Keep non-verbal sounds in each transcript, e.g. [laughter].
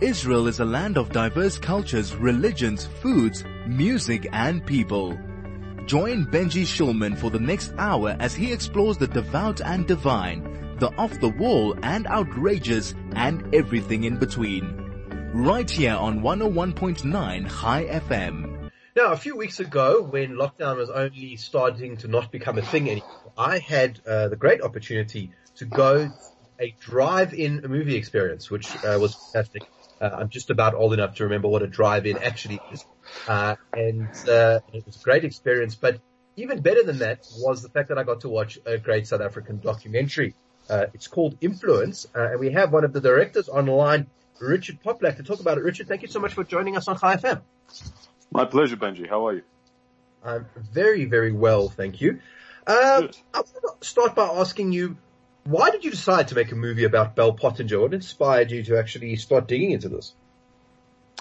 Israel is a land of diverse cultures, religions, foods, music and people. Join Benji Shulman for the next hour as he explores the devout and divine, the off the wall and outrageous and everything in between. Right here on 101.9 High FM. Now, a few weeks ago, when lockdown was only starting to not become a thing anymore, I had uh, the great opportunity to go a drive-in movie experience, which uh, was fantastic. Uh, I'm just about old enough to remember what a drive-in actually is. Uh, and uh, it was a great experience, but even better than that was the fact that I got to watch a great South African documentary. Uh, it's called Influence, uh, and we have one of the directors online, Richard Poplak, to talk about it. Richard, thank you so much for joining us on High FM. My pleasure, Benji. How are you? I'm very, very well, thank you. Uh, I want to start by asking you, why did you decide to make a movie about Bell Pottinger? What inspired you to actually start digging into this?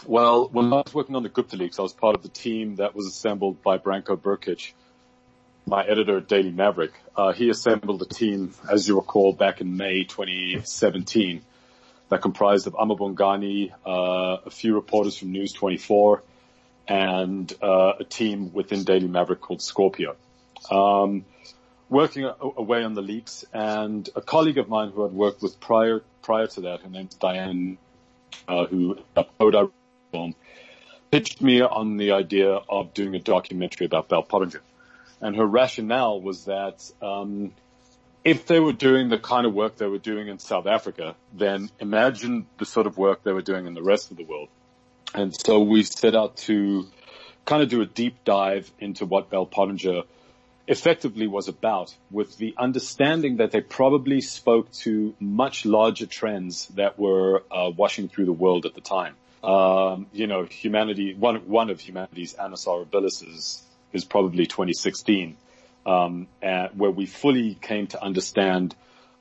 Well, when I was working on the Gupta Leaks, I was part of the team that was assembled by Branko Brkic, my editor at Daily Maverick. Uh, he assembled a team, as you recall, back in May 2017 that comprised of amaBhungane, uh, a few reporters from News 24, and uh, a team within Daily Maverick called Scorpio. Um, working away on the leaks and a colleague of mine who I'd worked with prior, prior to that, her name's Diane, uh, who Oda pitched me on the idea of doing a documentary about Bell Pottinger. And her rationale was that, um, if they were doing the kind of work they were doing in South Africa, then imagine the sort of work they were doing in the rest of the world. And so we set out to kind of do a deep dive into what Bell Pottinger effectively was about with the understanding that they probably spoke to much larger trends that were uh, washing through the world at the time. Um, you know, humanity, one, one of humanity's annus horribilis is, probably 2016, um, where we fully came to understand,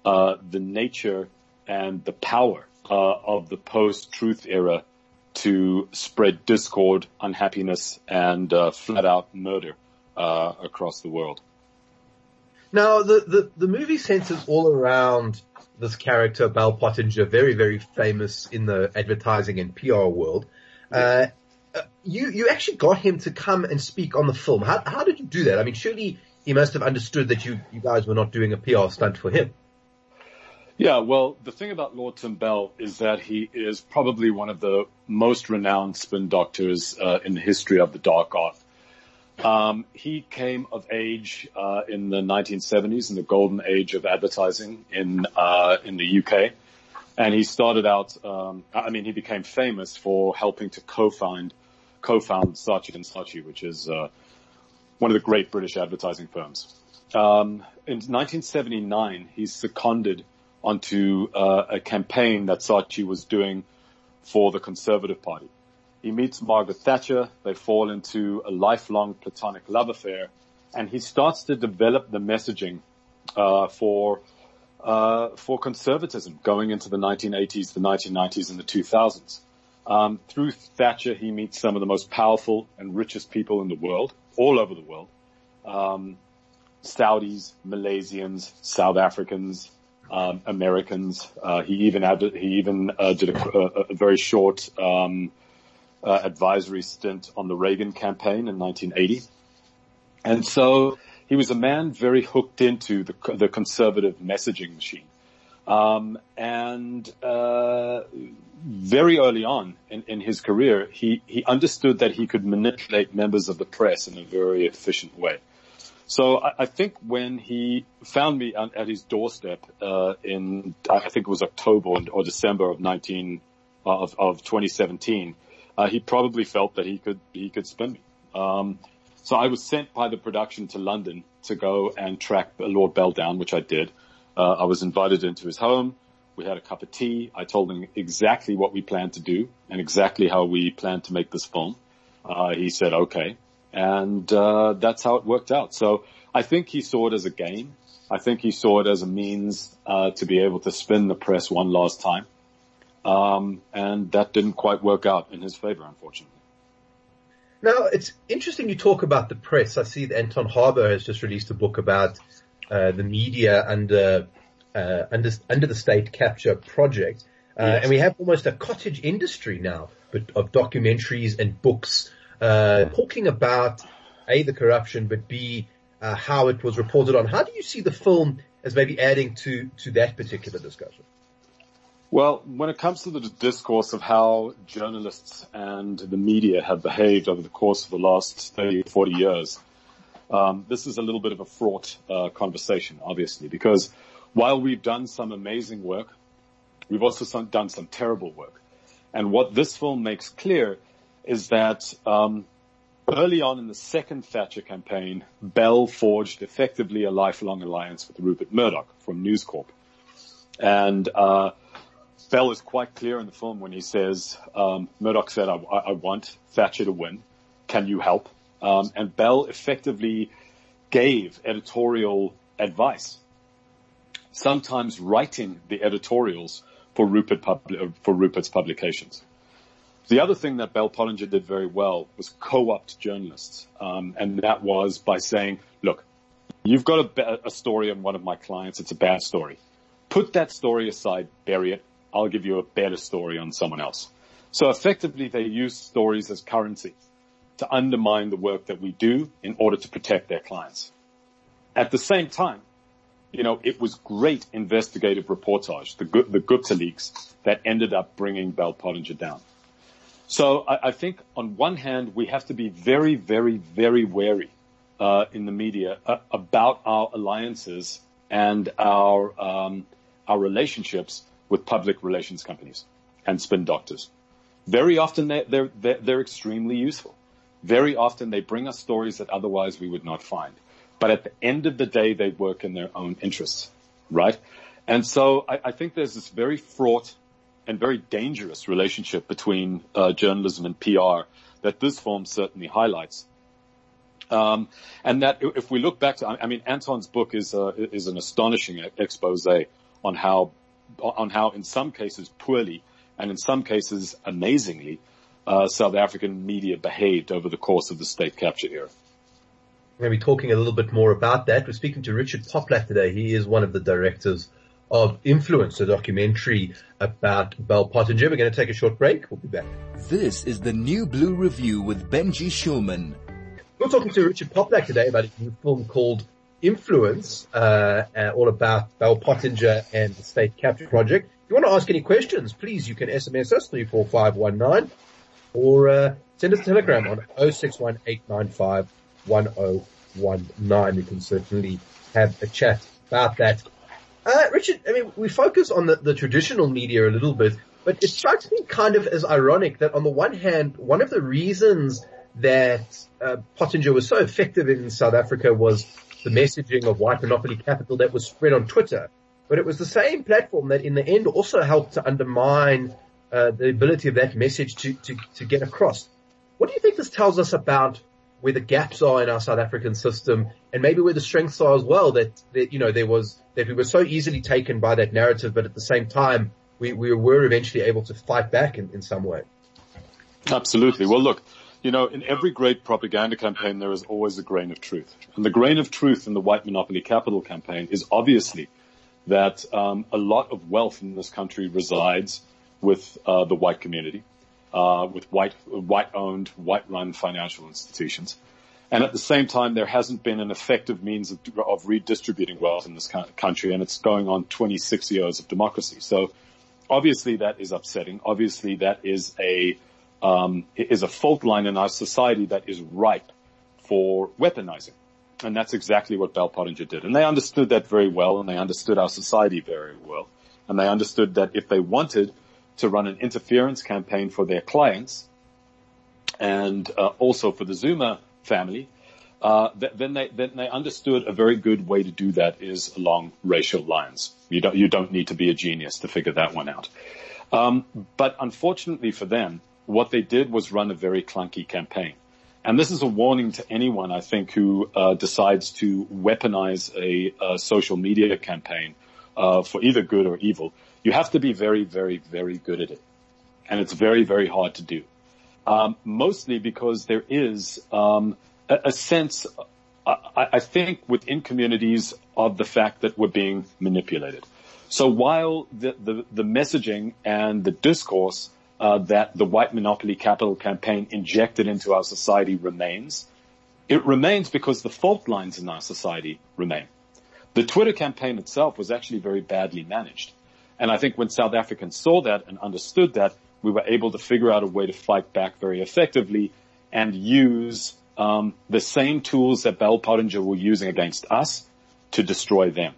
uh, the nature and the power, uh, of the post-truth era to spread discord, unhappiness, and, uh, flat out murder uh, across the world. Now, the, the, the movie centers all around this character, Bell Pottinger, very, very famous in the advertising and PR world. Uh, uh, you, you actually got him to come and speak on the film. How, how did you do that? I mean, surely he must have understood that you, you guys were not doing a PR stunt for him. Yeah, well, the thing about Lord Tim Bell is that he is probably one of the most renowned spin doctors uh, in the history of the dark art. Um, he came of age uh, in the 1970s, in the golden age of advertising in uh, in the UK, and he started out. Um, I mean, he became famous for helping to co-found co-found Saatchi and Saatchi, which is uh, one of the great British advertising firms. Um, in 1979, he seconded onto uh, a campaign that Saatchi was doing for the Conservative Party. He meets Margaret Thatcher. They fall into a lifelong platonic love affair, and he starts to develop the messaging uh, for uh, for conservatism going into the 1980s, the 1990s, and the 2000s. Um, through Thatcher, he meets some of the most powerful and richest people in the world, all over the world. Um, Saudis, Malaysians, South Africans, um, Americans. Uh, he even he even uh, did a, a, a, very short um, uh, advisory stint on the Reagan campaign in 1980. And so he was a man very hooked into the, the conservative messaging machine. Um, and uh, very early on in, in his career, he, he understood that he could manipulate members of the press in a very efficient way. So I, I think when he found me at, at his doorstep uh, in, I think it was October or December of 19 of, of 2017, uh, he probably felt that he could he could spin me. Um, so I was sent by the production to London to go and track Lord Bell down, which I did. Uh, I was invited into his home. We had a cup of tea. I told him exactly what we planned to do and exactly how we planned to make this film. Uh, he said, okay. And, uh, that's how it worked out. So I think he saw it as a game. I think he saw it as a means, uh, to be able to spin the press one last time. Um, and that didn't quite work out in his favor, unfortunately. Now, it's interesting you talk about the press. I see that Anton Harber has just released a book about uh, the media under, uh, under, under the state capture project. Uh, yes. And we have almost a cottage industry now but of documentaries and books uh, talking about a the corruption, but b uh, how it was reported on. How do you see the film as maybe adding to to that particular discussion? Well, when it comes to the discourse of how journalists and the media have behaved over the course of the last 30, 40 years, um, this is a little bit of a fraught uh, conversation, obviously, because while we've done some amazing work, we've also some, done some terrible work. And what this film makes clear is that um, early on in the second Thatcher campaign, Bell forged effectively a lifelong alliance with Rupert Murdoch from News Corp. And uh, Bell is quite clear in the film when he says, um, Murdoch said, I, I, want Thatcher to win. Can you help? Um, and Bell effectively gave editorial advice, sometimes writing the editorials for Rupert for Rupert's publications. The other thing that Bell Pottinger did very well was co-opt journalists, um, and that was by saying, "Look, you've got a, a story on one of my clients. It's a bad story. Put that story aside, bury it. I'll give you a better story on someone else." So effectively, they use stories as currency to undermine the work that we do in order to protect their clients. At the same time, you know, it was great investigative reportage, the, the Gupta leaks that ended up bringing Bell Pottinger down. So I, I, think on one hand, we have to be very, very, very wary uh, in the media uh, about our alliances and our um, our relationships with public relations companies and spin doctors. Very often they're, they're, they're, extremely useful. Very often they bring us stories that otherwise we would not find. But at the end of the day, they work in their own interests, right? And so I, I think there's this very fraught and very dangerous relationship between uh, journalism and PR that this form certainly highlights. Um, and that if we look back to, I mean, Anton's book is uh, is an astonishing expose on how on how in some cases poorly and in some cases amazingly uh, South African media behaved over the course of the state capture era. We're going to be talking a little bit more about that. We're speaking to Richard Poplak today. He is one of the directors of Influence, a documentary about Bell Pottinger. We're going to take a short break. We'll be back. This is the New Blue Review with Benji Shulman. We're talking to Richard Poplak today about a new film called Influence, uh, uh, all about Bell Pottinger and the State Capture Project. If you want to ask any questions, please, you can SMS us 34519 or uh, send us a telegram on 0618951019. We can certainly have a chat about that. Uh, Richard, I mean, we focus on the, the traditional media a little bit, but it strikes me kind of as ironic that on the one hand, one of the reasons that uh, Pottinger was so effective in South Africa was the messaging of white monopoly capital that was spread on Twitter. But it was the same platform that in the end also helped to undermine uh, the ability of that message to, to, to get across. What do you think this tells us about where the gaps are in our South African system and maybe where the strengths are as well that, that, you know, there was, that we were so easily taken by that narrative, but at the same time, we, we were eventually able to fight back in, in some way. Absolutely. Well, look, you know, in every great propaganda campaign, there is always a grain of truth. And the grain of truth in the white monopoly capital campaign is obviously that um, a lot of wealth in this country resides with uh, the white community, uh, with white white owned, white run financial institutions. And at the same time, there hasn't been an effective means of, of redistributing wealth in this country, and it's going on 26 years of democracy. So, obviously, that is upsetting. Obviously, that is a um, is a fault line in our society that is ripe for weaponizing, and that's exactly what Bell Pottinger did. And they understood that very well, and they understood our society very well, and they understood that if they wanted to run an interference campaign for their clients and uh, also for the Zuma family, uh, th- then they then they understood a very good way to do that is along racial lines. You don't you don't need to be a genius to figure that one out. Um, but unfortunately for them, what they did was run a very clunky campaign. And this is a warning to anyone, I think, who uh, decides to weaponize a, a social media campaign uh, for either good or evil. You have to be very, very, very good at it. And it's very, very hard to do. Um, mostly because there is um, a, a, sense, I, I, think, within communities of the fact that we're being manipulated. So while the, the, the messaging and the discourse uh, that the white monopoly capital campaign injected into our society remains, it remains because the fault lines in our society remain. The Twitter campaign itself was actually very badly managed. And I think when South Africans saw that and understood that, we were able to figure out a way to fight back very effectively and use um, the same tools that Bell Pottinger were using against us to destroy them.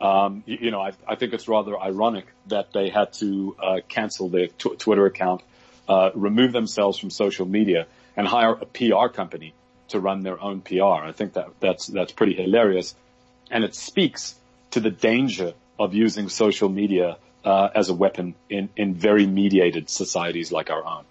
Um, you, you, know, I, I, think it's rather ironic that they had to uh, cancel their t- Twitter account, uh, remove themselves from social media, and hire a PR company to run their own PR. I think that that's that's pretty hilarious, and it speaks to the danger of using social media uh, as a weapon in in very mediated societies like our own.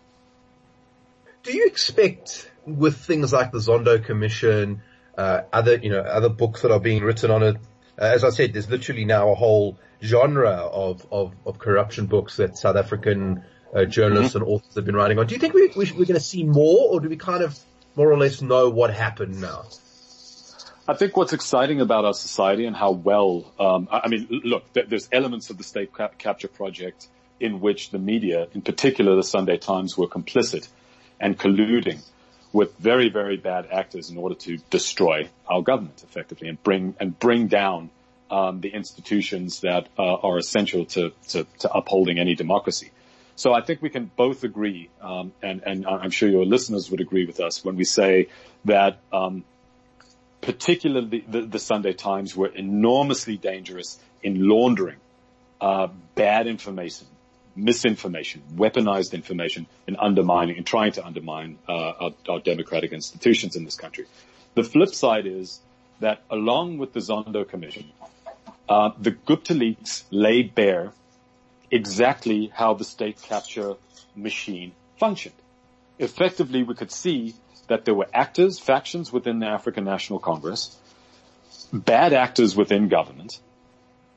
Do you expect with things like the Zondo Commission, uh, other you know other books that are being written on it? Uh, as I said, there's literally now a whole genre of of, of corruption books that South African uh, journalists mm-hmm. and authors have been writing on. Do you think we, we we're going to see more, or do we kind of more or less know what happened now? I think what's exciting about our society and how well, um, I mean, look, there's elements of the state cap- capture project in which the media, in particular the Sunday Times, were complicit and colluding with very, very bad actors in order to destroy our government effectively and bring and bring down um, the institutions that uh, are essential to, to, to upholding any democracy. So I think we can both agree, um, and, and I'm sure your listeners would agree with us when we say that, um, particularly the, the, Sunday Times were enormously dangerous in laundering uh, bad information, misinformation, weaponized information, and undermining and trying to undermine uh, our, our democratic institutions in this country. The flip side is that along with the Zondo Commission, uh, the Gupta leaks laid bare exactly how the state capture machine functioned. Effectively, we could see that there were actors, factions within the African National Congress, bad actors within government,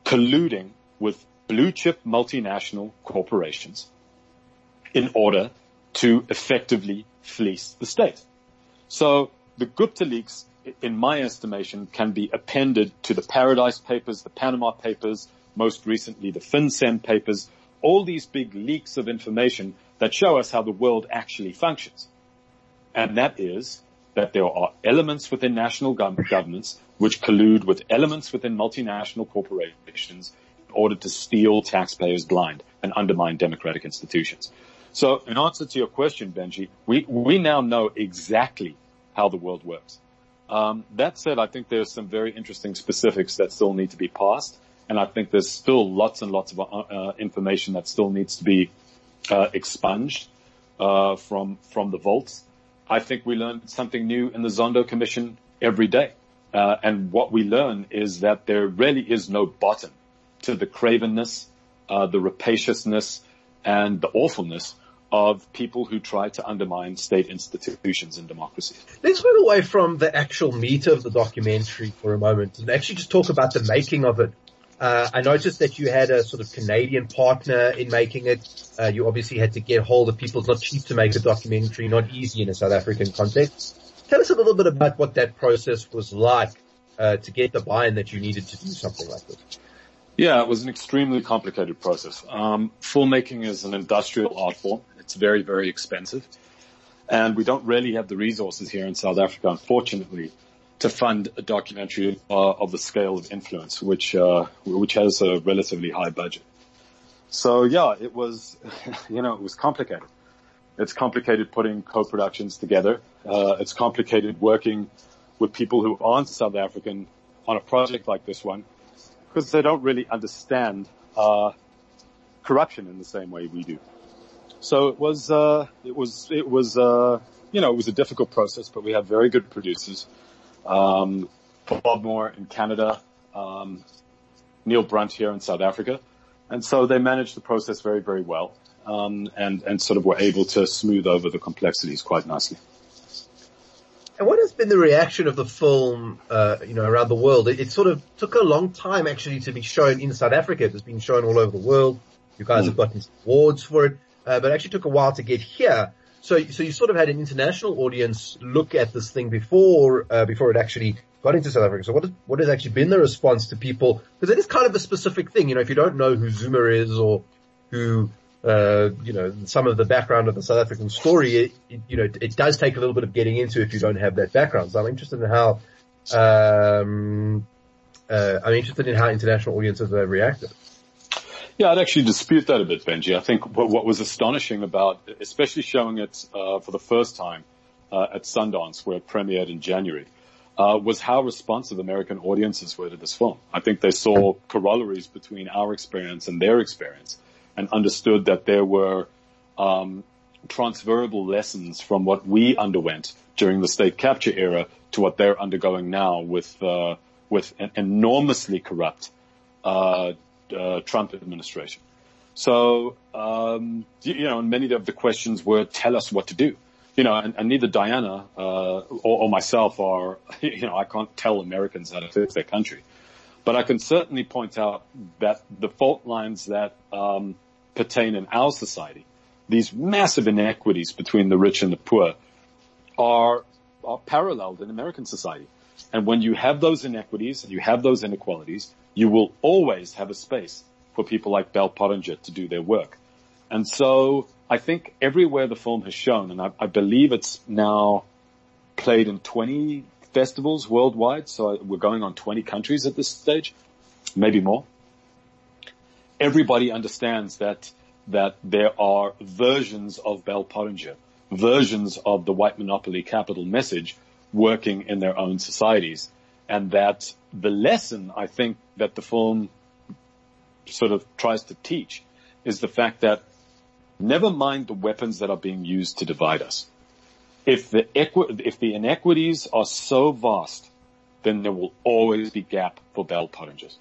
colluding with blue chip multinational corporations in order to effectively fleece the state. So the Gupta leaks, in my estimation, can be appended to the Paradise Papers, the Panama Papers, most recently the FinCEN papers, all these big leaks of information that show us how the world actually functions. And that is that there are elements within national governments which collude with elements within multinational corporations order to steal taxpayers blind and undermine democratic institutions. So in answer to your question, Benji, we, we now know exactly how the world works. Um, that said, I think there's some very interesting specifics that still need to be passed. And I think there's still lots and lots of uh, information that still needs to be uh, expunged uh, from from the vaults. I think we learn something new in the Zondo Commission every day. Uh, and what we learn is that there really is no bottom to the cravenness, uh, the rapaciousness, and the awfulness of people who try to undermine state institutions and democracy. Let's move away from the actual meat of the documentary for a moment and actually just talk about the making of it. Uh, I noticed that you had a sort of Canadian partner in making it. Uh, you obviously had to get hold of people. It's not cheap to make a documentary, not easy in a South African context. Tell us a little bit about what that process was like uh, to get the buy-in that you needed to do something like this. Yeah, it was an extremely complicated process. Um, filmmaking is an industrial art form. It's very, very expensive. And we don't really have the resources here in South Africa, unfortunately, to fund a documentary uh, of the scale of influence, which uh, which has a relatively high budget. So yeah, it was, [laughs] you know, it was complicated. It's complicated putting co-productions together. Uh, it's complicated working with people who aren't South African on a project like this one because they don't really understand uh, corruption in the same way we do. So it was, uh, it was, it was, uh, you know, it was a difficult process, but we had very good producers um, Bob Moore in Canada, um, Neil Brunt here in South Africa. And so they managed the process very, very well, um, and, and sort of were able to smooth over the complexities quite nicely. And what has been the reaction of the film, uh, you know, around the world? It, it, sort of took a long time actually to be shown in South Africa. It has been shown all over the world. You guys mm. have gotten awards for it, uh, but it actually took a while to get here. So, so you sort of had an international audience look at this thing before, uh, before it actually got into South Africa. So what, is, what has actually been the response to people? Because it is kind of a specific thing. You know, if you don't know who Zuma is or who, uh, you know, some of the background of the South African story, it, it, you know, it, it, does take a little bit of getting into if you don't have that background. So I'm interested in how, um, uh, I'm interested in how international audiences have reacted. Yeah, I'd actually dispute that a bit, Benji. I think what, what was astonishing about, especially showing it uh, for the first time uh, at Sundance, where it premiered in January, uh, was how responsive American audiences were to this film. I think they saw corollaries between our experience and their experience, and understood that there were um, transferable lessons from what we underwent during the state capture era to what they're undergoing now with uh, with an enormously corrupt uh, uh, Trump administration. So, um, you, know, many of the questions were, tell us what to do. You know, and, and neither Diana uh, or, or, myself are, [laughs] you know, I can't tell Americans how to fix their country. But I can certainly point out that the fault lines that um, pertain in our society, these massive inequities between the rich and the poor, are are paralleled in American society. And when you have those inequities and you have those inequalities, you will always have a space for people like Bell Pottinger to do their work. And so I think everywhere the film has shown, and I, I believe it's now played in 20 festivals worldwide, so we're going on 20 countries at this stage, maybe more. Everybody understands that that there are versions of Bell Pottinger, versions of the white monopoly capital message working in their own societies and that the lesson I think that the film sort of tries to teach is the fact that never mind the weapons that are being used to divide us. If the equi- if the inequities are so vast, then there will always be gap for Bell Pottingers.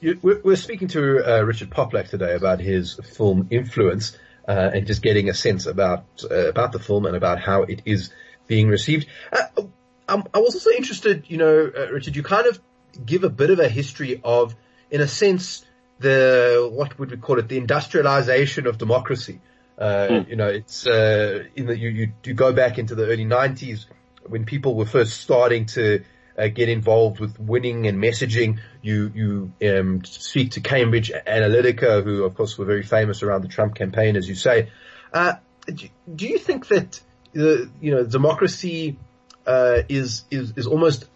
We're speaking to uh, Richard Poplak today about his film Influence uh, and just getting a sense about uh, about the film and about how it is being received. Uh, um, I was also interested, you know, uh, Richard, you kind of give a bit of a history of, in a sense, the, what would we call it, the industrialization of democracy. Uh, mm. you know, it's, uh, in the, you, you, you go back into the early 90s when people were first starting to, uh, get involved with winning and messaging. You you um, speak to Cambridge Analytica, who of course were very famous around the Trump campaign, as you say. Uh, do, you think that uh, you know democracy uh, is is is almost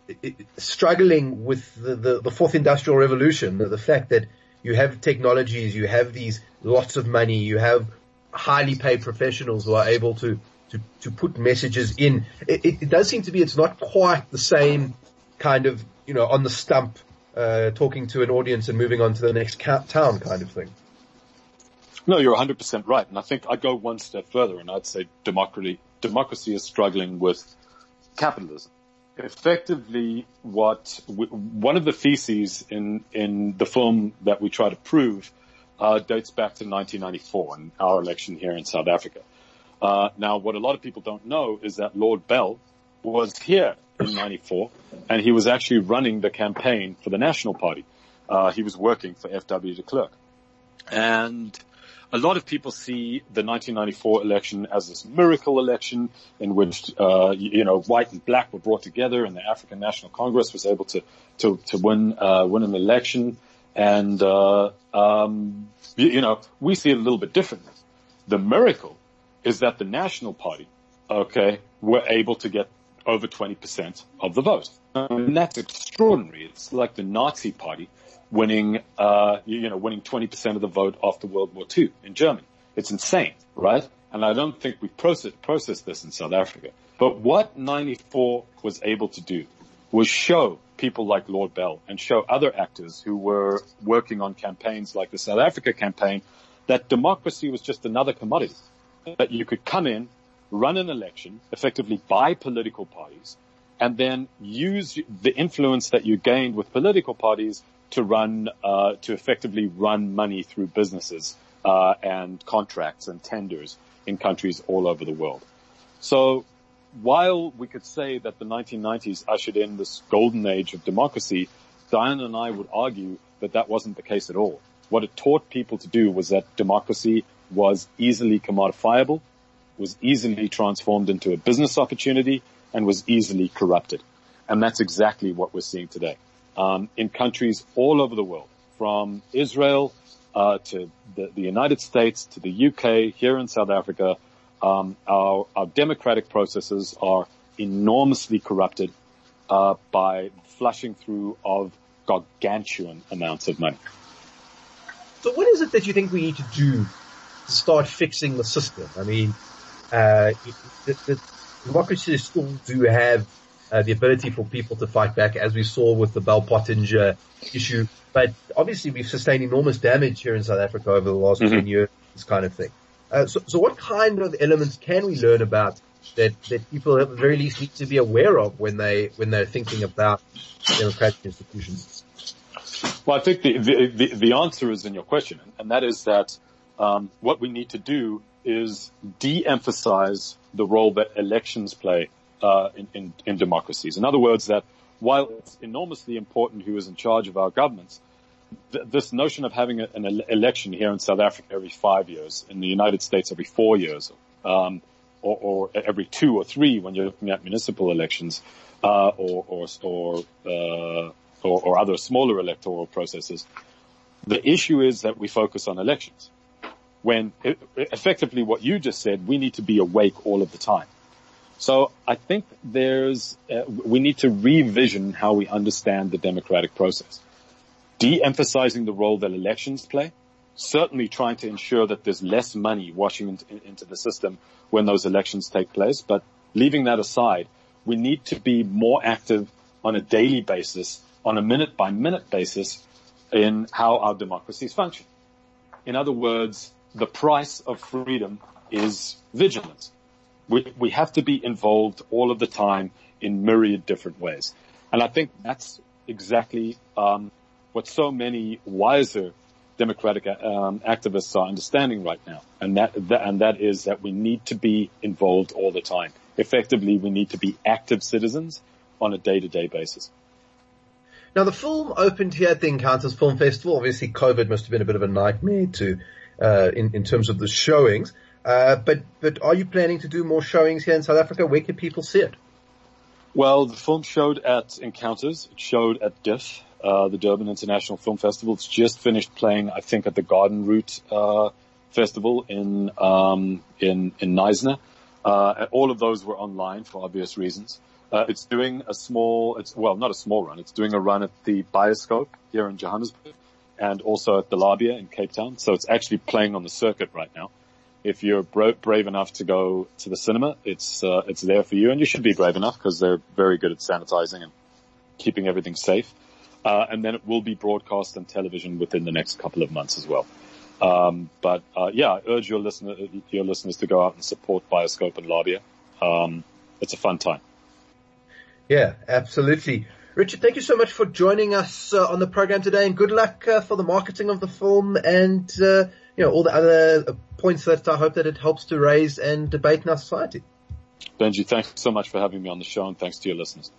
struggling with the, the, the fourth industrial revolution. The, the, fact that you have technologies, you have these lots of money, you have highly paid professionals who are able to to, to put messages in. It, it does seem to be it's not quite the same kind of you know on the stump uh, talking to an audience and moving on to the next town kind of thing. No, you're 100% right. And I think I'd go one step further and I'd say democracy, democracy is struggling with capitalism. Effectively, what one of the theses in in the film that we try to prove uh, dates back to 1994 and our election here in South Africa. Uh, now, what a lot of people don't know is that Lord Bell was here in '94, and he was actually running the campaign for the National Party. Uh, he was working for F.W. de Klerk, and a lot of people see the 1994 election as this miracle election in which, uh, you know, white and black were brought together and the African National Congress was able to, to, to win, uh, win an election. And, uh, um, you, you know, we see it a little bit differently. The miracle is that the National Party, okay, were able to get over 20% of the vote. And that's extraordinary. It's like the Nazi Party winning, uh, you know, winning 20% of the vote after World War II in Germany. It's insane, right? And I don't think we process, processed this in South Africa. But what 94 was able to do was show people like Lord Bell and show other actors who were working on campaigns like the South Africa campaign that democracy was just another commodity. That you could come in, run an election, effectively by political parties, and then use the influence that you gained with political parties to run, uh, to effectively run money through businesses, uh, and contracts and tenders in countries all over the world. So while we could say that the 1990s ushered in this golden age of democracy, Diana and I would argue that that wasn't the case at all. What it taught people to do was that democracy was easily commodifiable, was easily transformed into a business opportunity, and was easily corrupted. And that's exactly what we're seeing today. Um, in countries all over the world, from Israel uh, to the, the, United States to the UK, here in South Africa, um, our, our, democratic processes are enormously corrupted uh, by flushing through of gargantuan amounts of money. So, what is it that you think we need to do to start fixing the system? I mean, uh, the, the democracies still do have uh, the ability for people to fight back, as we saw with the Bell Pottinger issue. But obviously, we've sustained enormous damage here in South Africa over the last mm-hmm. 10 years, this kind of thing. Uh, so, so what kind of elements can we learn about that, that people at the very least need to be aware of when they, when they're thinking about democratic institutions? Well, I think the, the, the, the answer is in your question, and that is that um, what we need to do is de-emphasize the role that elections play uh, in, in, in democracies. In other words, that while it's enormously important who is in charge of our governments, th- this notion of having a, an ele- election here in South Africa every five years, in the United States every four years, um, or, or, every two or three when you're looking at municipal elections, uh, or or or, uh, or, or other smaller electoral processes. The issue is that we focus on elections. When effectively what you just said, we need to be awake all of the time. So I think there's, uh, we need to revision how we understand the democratic process. De-emphasizing the role that elections play, certainly trying to ensure that there's less money washing into, into the system when those elections take place, but leaving that aside, we need to be more active on a daily basis, on a minute by minute basis in how our democracies function. In other words, the price of freedom is vigilance we, we have to be involved all of the time in myriad different ways. And I think that's exactly um, what so many wiser democratic um, activists are understanding right now, and that, that and that is that we need to be involved all the time. Effectively, we need to be active citizens on a day-to-day basis. Now, the film opened here at the Encounters Film Festival. Obviously, COVID must have been a bit of a nightmare to, uh, in, in terms of the showings. Uh, but but are you planning to do more showings here in South Africa? Where can people see it? Well, the film showed at Encounters. It showed at DIFF, uh, the Durban International Film Festival. It's just finished playing, I think, at the Garden Route uh, Festival in um, in in Knysna. Uh, all of those were online for obvious reasons. Uh, it's doing a small, it's well, not a small run. It's doing a run at the Bioscope here in Johannesburg, and also at the Labia in Cape Town. So it's actually playing on the circuit right now if you're bra- brave enough to go to the cinema, it's uh, it's there for you, and you should be brave enough because they're very good at sanitizing and keeping everything safe. Uh, and then it will be broadcast on television within the next couple of months as well. Um, but uh, yeah, I urge your listener your listeners to go out and support Bioscope and Labia. Um, it's a fun time. Yeah, absolutely. Richard, thank you so much for joining us uh, on the program today, and good luck uh, for the marketing of the film and uh, you know all the other points that I hope that it helps to raise and debate in our society. Benji, thanks so much for having me on the show and thanks to your listeners.